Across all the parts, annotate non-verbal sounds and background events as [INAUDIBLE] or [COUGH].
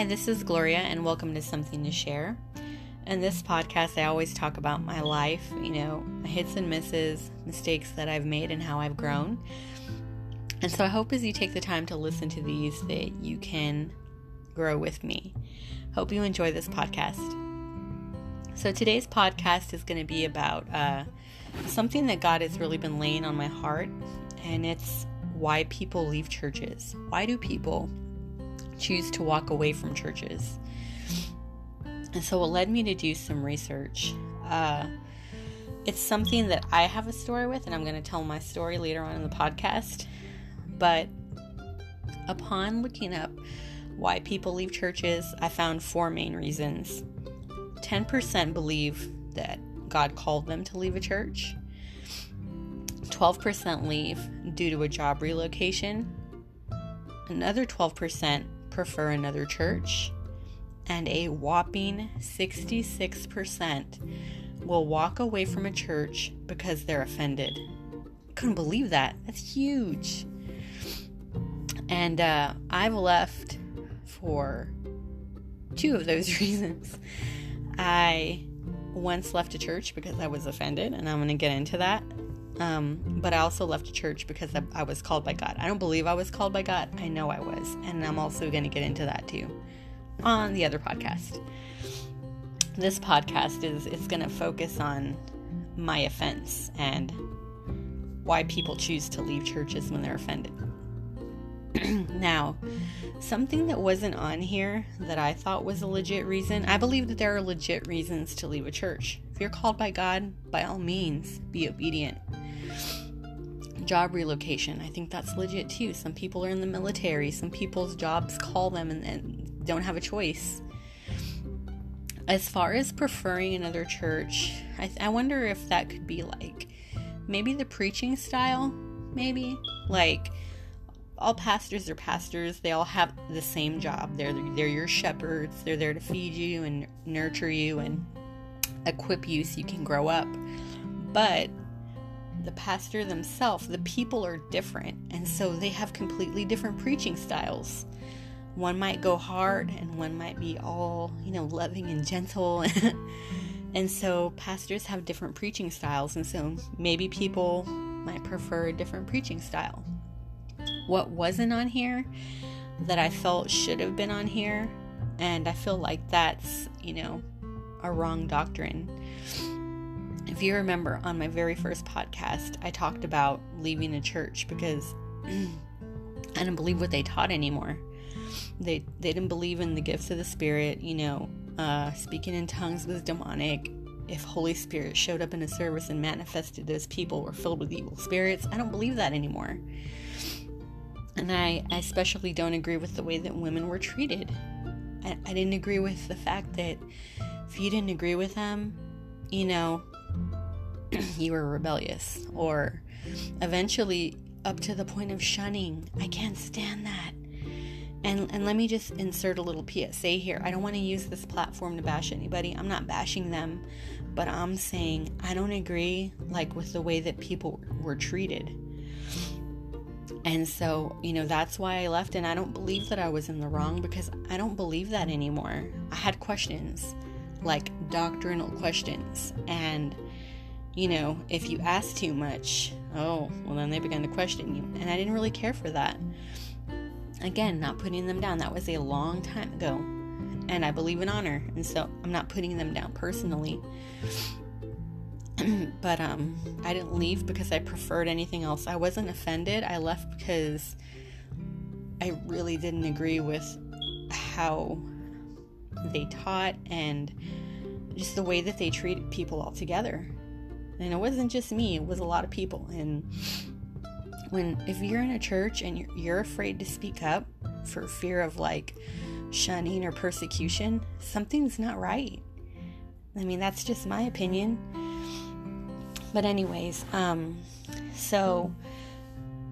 Hi, this is Gloria, and welcome to Something to Share. In this podcast, I always talk about my life, you know, hits and misses, mistakes that I've made, and how I've grown. And so I hope as you take the time to listen to these that you can grow with me. Hope you enjoy this podcast. So today's podcast is going to be about uh, something that God has really been laying on my heart, and it's why people leave churches. Why do people choose to walk away from churches? And so it led me to do some research. Uh, it's something that I have a story with, and I'm going to tell my story later on in the podcast. But upon looking up why people leave churches, I found four main reasons. 10% believe that God called them to leave a church. 12% leave due to a job relocation. Another 12% prefer another church. And a whopping 66% will walk away from a church because they're offended. Couldn't believe that. That's huge. And uh, I've left for two of those [LAUGHS] reasons. I once left a church because I was offended, and I'm going to get into that. Um, but I also left church because I, I, was called by God. I don't believe I was called by God. I know I was. And I'm also going to get into that too on the other podcast. This podcast is, is going to focus on my offense and why people choose to leave churches when they're offended. [CLEARS THROAT] now, something that wasn't on here that I thought was a legit reason, I believe that there are legit reasons to leave a church. If you're called by God, by all means, be obedient. Job relocation, I think that's legit too. Some people are in the military, some people's jobs call them and, and don't have a choice. As far as preferring another church, I, th- I wonder if that could be like maybe the preaching style, maybe like all pastors are pastors. They all have the same job. They're they're your shepherds. They're there to feed you and nurture you and equip you so you can grow up. But the pastor themselves, the people are different, and so they have completely different preaching styles. One might go hard, and one might be all you know, loving and gentle. [LAUGHS] and so pastors have different preaching styles, and so maybe people might prefer a different preaching style what wasn't on here that I felt should have been on here. And I feel like that's, you know, a wrong doctrine. If you remember on my very first podcast, I talked about leaving the church because [CLEARS THROAT] I didn't believe what they taught anymore. They they didn't believe in the gifts of the spirit, you know, uh, speaking in tongues was demonic. If Holy Spirit showed up in a service and manifested those people were filled with evil spirits, I don't believe that anymore. And I, I especially don't agree with the way that women were treated. I, I didn't agree with the fact that if you didn't agree with them, you know, [CLEARS THROAT] you were rebellious. Or eventually up to the point of shunning. I can't stand that. And and let me just insert a little PSA here. I don't want to use this platform to bash anybody. I'm not bashing them, but I'm saying I don't agree like with the way that people were treated. And so, you know, that's why I left. And I don't believe that I was in the wrong because I don't believe that anymore. I had questions, like doctrinal questions. And, you know, if you ask too much, oh, well, then they began to question you. And I didn't really care for that. Again, not putting them down. That was a long time ago. And I believe in honor. And so I'm not putting them down personally. [CLEARS THROAT] but um, I didn't leave because I preferred anything else. I wasn't offended. I left because I really didn't agree with how they taught and just the way that they treated people altogether. And it wasn't just me, it was a lot of people. And when, if you're in a church and you're, you're afraid to speak up for fear of like shunning or persecution, something's not right. I mean, that's just my opinion. But, anyways, um, so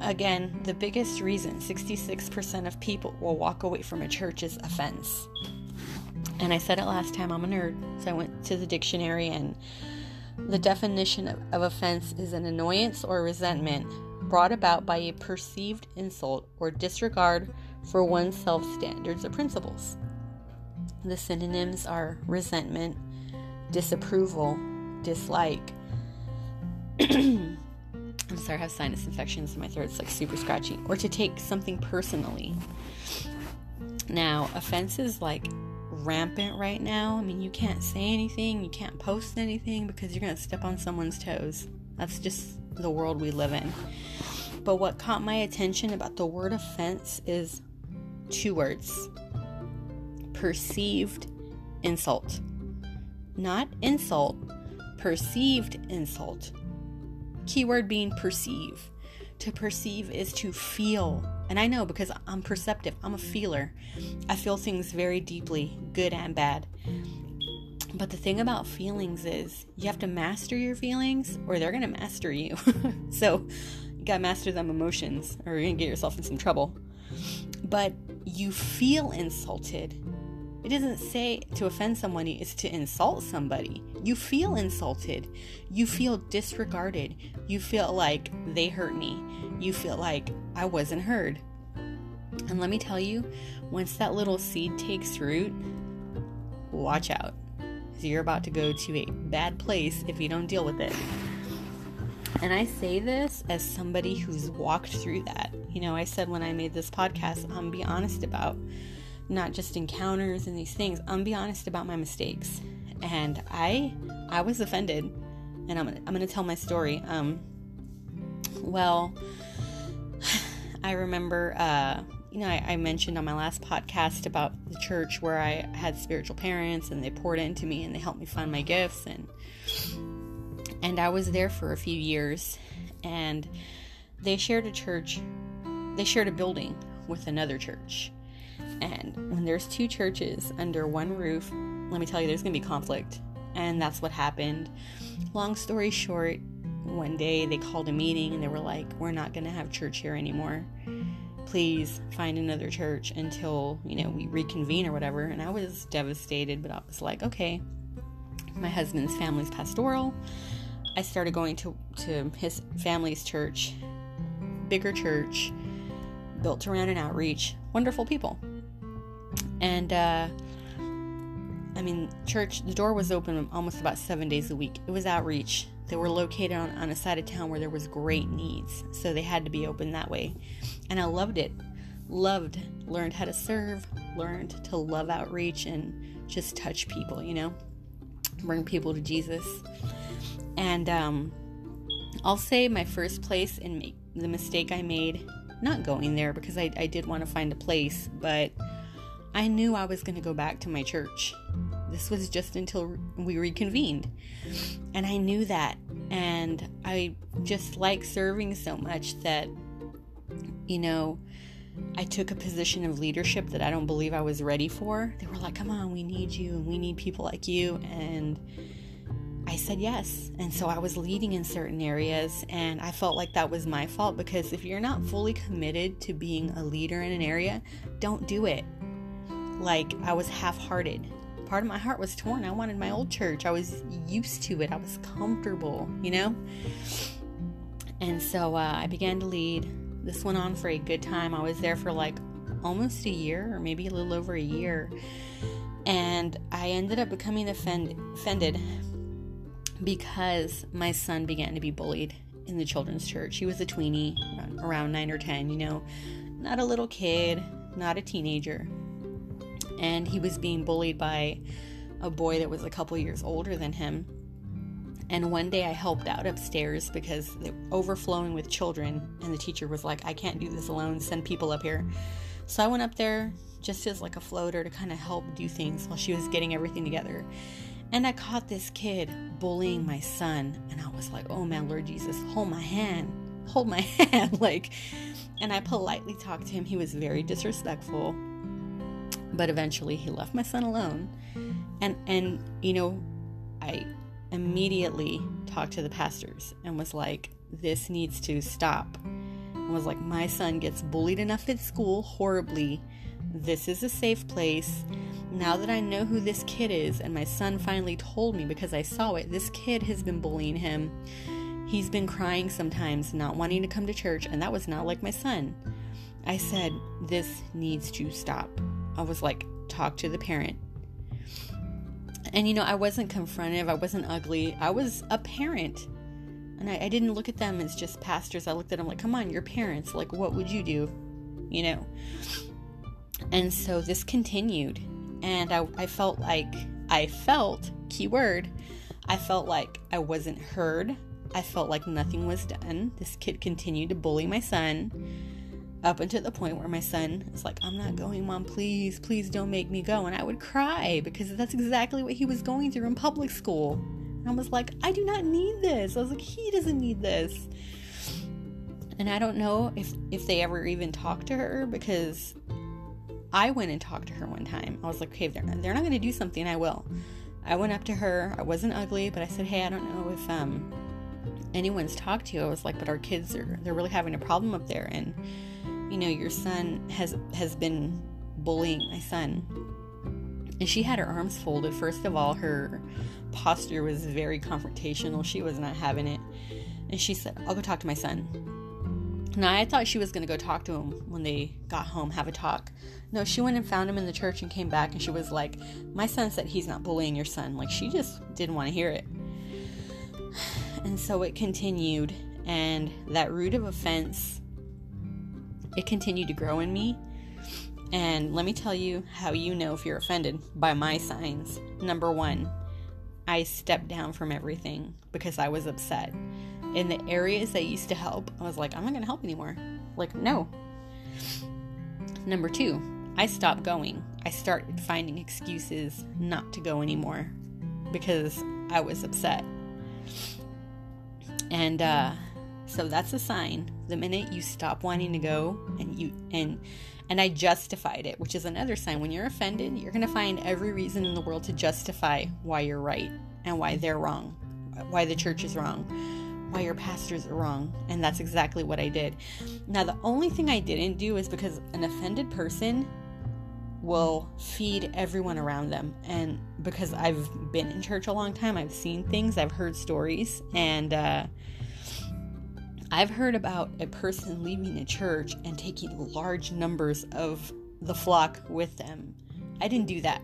again, the biggest reason 66% of people will walk away from a church is offense. And I said it last time, I'm a nerd. So I went to the dictionary, and the definition of, of offense is an annoyance or resentment brought about by a perceived insult or disregard for one's self standards or principles. The synonyms are resentment, disapproval, dislike. [CLEARS THROAT] I'm sorry, I have sinus infections in my throat. It's like super scratchy. Or to take something personally. Now, offense is like rampant right now. I mean, you can't say anything, you can't post anything because you're going to step on someone's toes. That's just the world we live in. But what caught my attention about the word offense is two words perceived insult. Not insult, perceived insult. Keyword being perceive. To perceive is to feel. And I know because I'm perceptive, I'm a feeler. I feel things very deeply, good and bad. But the thing about feelings is you have to master your feelings or they're going to master you. [LAUGHS] so you got to master them emotions or you're going to get yourself in some trouble. But you feel insulted it doesn't say to offend someone, it's to insult somebody. You feel insulted. You feel disregarded. You feel like they hurt me. You feel like I wasn't heard. And let me tell you, once that little seed takes root, watch out. Because you're about to go to a bad place if you don't deal with it. And I say this as somebody who's walked through that. You know, I said when I made this podcast, I'm be honest about not just encounters and these things. I'm be honest about my mistakes. And I I was offended. And I'm gonna, I'm gonna tell my story. Um well I remember uh you know, I, I, mentioned on my last podcast about the church where I had spiritual parents and they poured into me and they helped me find my gifts and and I was there for a few years and they shared a church they shared a building with another church and when there's two churches under one roof, let me tell you, there's going to be conflict. And that's what happened. Long story short, one day they called a meeting and they were like, We're not going to have church here anymore. Please find another church until, you know, we reconvene or whatever. And I was devastated, but I was like, Okay. My husband's family's pastoral. I started going to, to his family's church, bigger church, built around an outreach, wonderful people. And, uh, I mean, church, the door was open almost about seven days a week. It was outreach. They were located on, on a side of town where there was great needs. So they had to be open that way. And I loved it. Loved, learned how to serve, learned to love outreach and just touch people, you know, bring people to Jesus. And um, I'll say my first place make, the mistake I made, not going there because I, I did want to find a place, but I knew I was going to go back to my church. This was just until we reconvened. And I knew that. And I just like serving so much that, you know, I took a position of leadership that I don't believe I was ready for. They were like, come on, we need you and we need people like you. And I said yes. And so I was leading in certain areas, and I felt like that was my fault because if you're not fully committed to being a leader in an area, don't do it like I was half hearted. Part of my heart was torn. I wanted my old church. I was used to it. I was comfortable, you know? And so uh, I began to lead. This went on for a good time. I was there for like almost a year or maybe a little over a year. And I ended up becoming offend- offended because my son began to be bullied in the children's church. He was a tweenie, around nine or 10, you know, not a little kid, not a teenager, and he was being bullied by a boy that was a couple years older than him. And one day I helped out upstairs because they were overflowing with children, and the teacher was like, I can't do this alone, send people up here. So I went up there just as like a floater to kind of help do things while she was getting everything together. And I caught this kid bullying my son, and I was like, oh man, Lord Jesus, hold my hand, hold my [LAUGHS] hand. like, and I politely talked to him. He was very disrespectful but eventually he left my son alone. And and you know i immediately talked to the pastors and was like this needs to stop. And was like my son gets bullied enough at school horribly. This is a safe place. Now that i know who this kid is and my son finally told me because i saw it this kid has been bullying him. He's been crying sometimes not wanting to come to church and that was not like my son. I said this needs to stop I was like, talk to the parent, And you know, I wasn't confrontive, I wasn't ugly, I was a parent. And I, I, didn't look at them as just pastors. I looked at them like, come on, you're parents. Like, what would you do? You know? And so this continued. And I, I felt like, I felt, keyword, I felt like I wasn't heard. I felt like nothing was done. This kid continued to bully my son up until the point where my son was like, I'm not going, mom, please, please don't make me go. And I would cry because that's exactly what he was going through in public school. And I was like, I do not need this. I was like, he doesn't need this. And I don't know if, if they ever even talked to her because I went and talked to her one time. I was like, okay, they're, they're not going to do something, I will. I went up to her. I wasn't ugly, but I said, hey, I don't know if um, anyone's talked to you. I was like, but our kids are, they're really having a problem up there. And you know, your son has has been bullying my son. And she had her arms folded. First of all, her posture was very confrontational. She was not having it. And she said, I'll go talk to my son. Now, I thought she was going to go talk to him when they got home, have a talk. No, she went and found him in the church and came back, and she was like, My son said he's not bullying your son. Like, she just didn't want to hear it. [SIGHS] And so it continued, and that root of offense it continued to grow in me. And let me tell you how you know if you're offended by my signs. Number one, I stepped down from everything because I was upset. In the areas that used to help, I was like, I'm not going to help anymore. Like, no. Number two, I stopped going. I started finding excuses not to go anymore because I was upset. And uh, so that's a sign. The minute you stop wanting to go and you and and I justified it, which is another sign. When you're offended, you're going to find every reason in the world to justify why you're right and why they're wrong, why the church is wrong, why your pastors are wrong. And that's exactly what I did. Now, the only thing I didn't do is because an offended person will feed everyone around them. And because I've been in church a long time, I've seen things, I've heard stories, and uh, I've heard about a person leaving a church and taking large numbers of the flock with them. I didn't do that.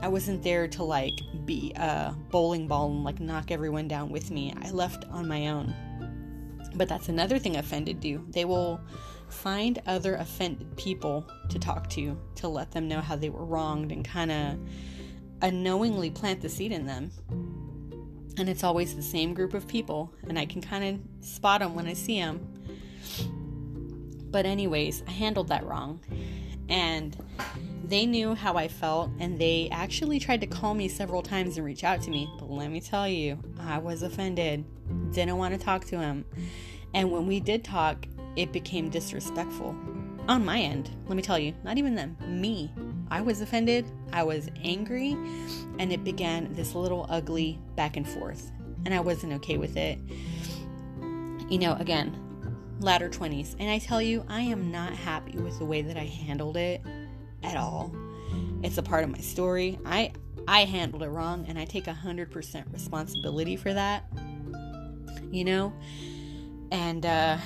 I wasn't there to like be a bowling ball and like knock everyone down with me. I left on my own. But that's another thing offended do. They will find other offended people to talk to to let them know how they were wronged and kind of unknowingly plant the seed in them and it's always the same group of people, and I can kind of spot them when I see them. But, anyways, I handled that wrong, and they knew how I felt, and they actually tried to call me several times and reach out to me. But let me tell you, I was offended, didn't want to talk to him. And when we did talk, it became disrespectful on my end. Let me tell you, not even them, me. I was offended, I was angry, and it began this little ugly back and forth. And I wasn't okay with it. You know, again, latter 20s. And I tell you, I am not happy with the way that I handled it at all. It's a part of my story. I I handled it wrong and I take 100% responsibility for that. You know? And uh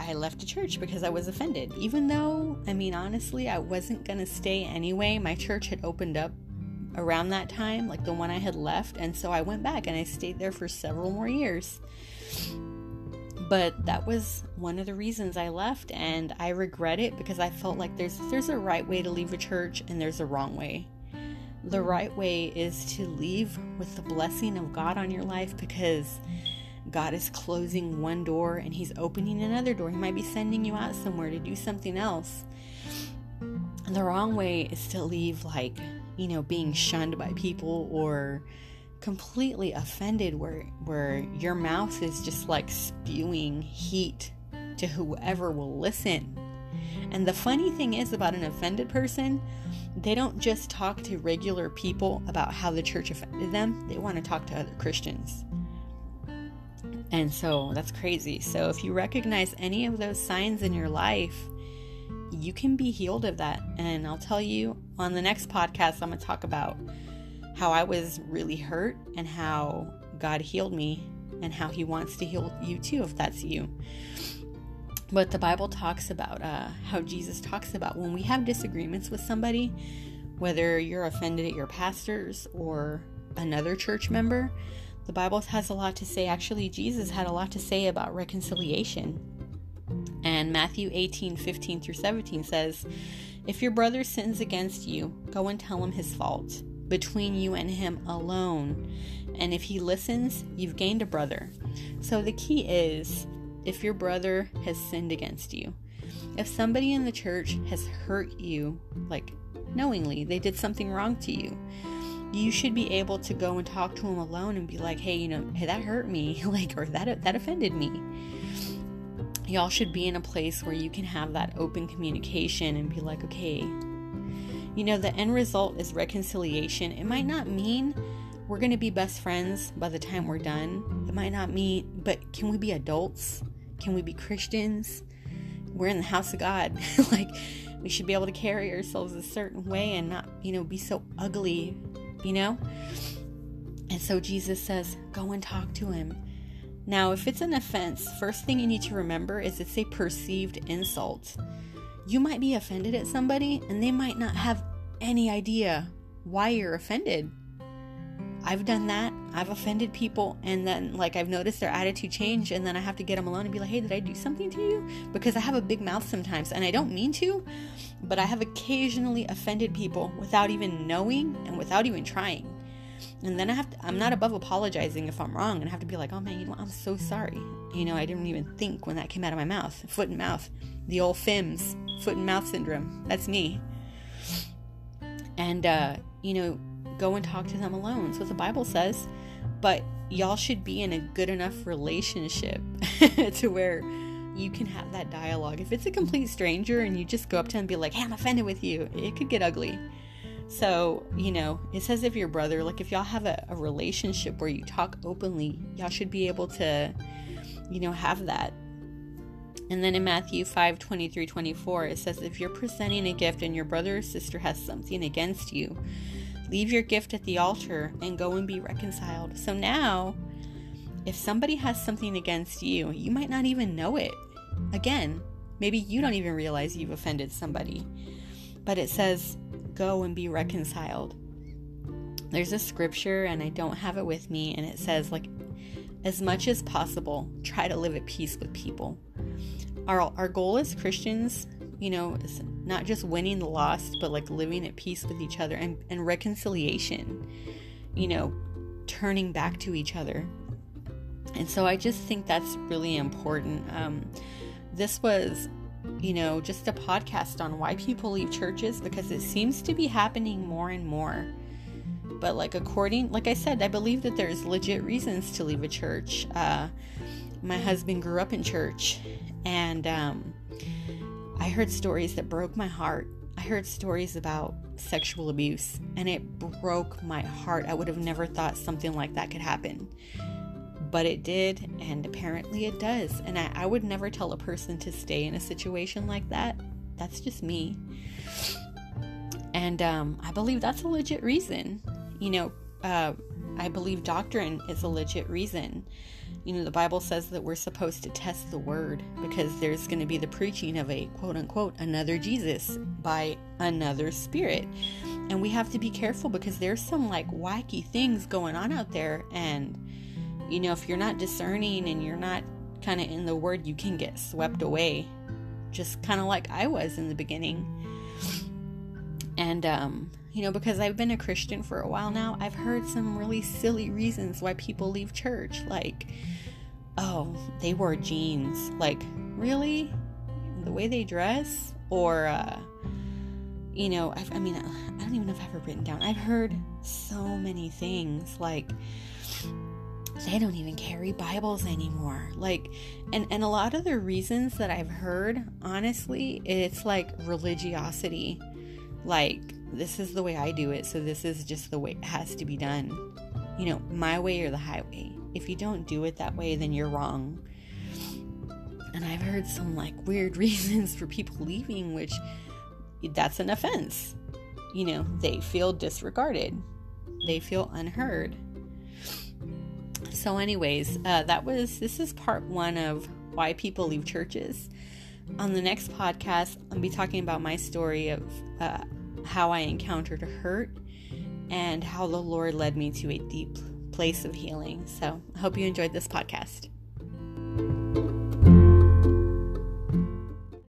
I left the church because I was offended. Even though, I mean, honestly, I wasn't going to stay anyway. My church had opened up around that time, like the one I had left. And so I went back and I stayed there for several more years. But that was one of the reasons I left and I regret it because I felt like there's there's a right way to leave a church and there's a wrong way. The right way is to leave with the blessing of God on your life because God is closing one door and He's opening another door. He might be sending you out somewhere to do something else. And the wrong way is to leave, like, you know, being shunned by people or completely offended where where your mouth is just like spewing heat to whoever will listen. And the funny thing is about an offended person, they don't just talk to regular people about how the church offended them, they want to talk to other Christians. And so that's crazy. So if you recognize any of those signs in your life, you can be healed of that. And I'll tell you on the next podcast, I'm going to talk about how I was really hurt and how God healed me and how He wants to heal you too, if that's you. But the Bible talks about uh, how Jesus talks about when we have disagreements with somebody, whether you're offended at your pastors or another church member, the Bible has a lot to say. Actually, Jesus had a lot to say about reconciliation. And Matthew 18 15 through 17 says, If your brother sins against you, go and tell him his fault between you and him alone. And if he listens, you've gained a brother. So the key is if your brother has sinned against you, if somebody in the church has hurt you, like knowingly, they did something wrong to you, you should be able to go and talk to him alone and be like, hey, you know, hey, that hurt me, [LAUGHS] like, or that that offended me. Y'all should be in a place where you can have that open communication and be like, okay, you know, the end result is reconciliation. It might not mean we're to be best friends by the time we're done. It might not mean, but can we be adults? Can we be Christians? We're in the house of God. [LAUGHS] like, we should be able to carry ourselves a certain way and not, you know, be so ugly, you know? And so Jesus says, go and talk to him. Now, if it's an offense, first thing you need to remember is it's a perceived insult. You might be offended at somebody and they might not have any idea why you're offended. I've done that. I've offended people, and then like I've noticed their attitude change, and then I have to get them alone and be like, "Hey, did I do something to you?" Because I have a big mouth sometimes, and I don't mean to, but I have occasionally offended people without even knowing and without even trying. And then I have to, I'm not above apologizing if I'm wrong, and I have to be like, "Oh man, you know, I'm so sorry." You know, I didn't even think when that came out of my mouth. Foot and mouth, the old FIMS, foot and mouth syndrome. That's me. And uh, you know, go and talk to them alone. So the Bible says, but y'all should be in a good enough relationship [LAUGHS] to where you can have that dialogue. If it's a complete stranger and you just go up to them and be like, hey, I'm offended with you, it could get ugly. So, you know, it says if your brother, like if y'all have a, a relationship where you talk openly, y'all should be able to, you know, have that. And then in Matthew 5 23 24, it says, If you're presenting a gift and your brother or sister has something against you, Leave your gift at the altar and go and be reconciled. So now, if somebody has something against you, you might not even know it. Again, maybe you don't even realize you've offended somebody. But it says, go and be reconciled. There's a scripture, and I don't have it with me, and it says, like, as much as possible, try to live at peace with people. Our, our goal as Christians you know, not just winning the lost, but like living at peace with each other and, and reconciliation, you know, turning back to each other. And so I just think that's really important. Um, this was, you know, just a podcast on why people leave churches because it seems to be happening more and more. But like according, like I said, I believe that there's legit reasons to leave a church. Uh, my husband grew up in church, and um, I heard stories that broke my heart. I heard stories about sexual abuse, and it broke my heart. I would have never thought something like that could happen. But it did, and apparently it does. And I, I would never tell a person to stay in a situation like that. That's just me. And um, I believe that's a legit reason. You know, uh, I believe doctrine is a legit reason you know, the Bible says that we're supposed to test the word because there's going to be the preaching of a quote unquote another Jesus by another spirit. And we have to be careful because there's some like wacky things going on out there. And, you know, if you're not discerning and you're not kind of in the word, you can get swept away, just kind of like I was in the beginning. And, um, you know, because I've been a Christian for a while now, I've heard some really silly reasons why people leave church. Like, oh, they wore jeans. Like, really? The way they dress? Or, uh, you know, I've, I mean, I don't even know if I've ever written down. I've heard so many things like, they don't even carry Bibles anymore. Like, and, and a lot of the reasons that I've heard, honestly, it's like religiosity. Like, this is the way I do it, so this is just the way it has to be done. You know, my way or the highway. If you don't do it that way, then you're wrong. And I've heard some like [LAUGHS] weird reasons for people leaving, which that's an offense. You know, they feel disregarded, they feel unheard. So, anyways, uh, that was this is part one of why people leave churches. On the next podcast, I'll be talking about my story of uh, how I encountered hurt and how the Lord led me to a deep place of healing. So I hope you enjoyed this podcast.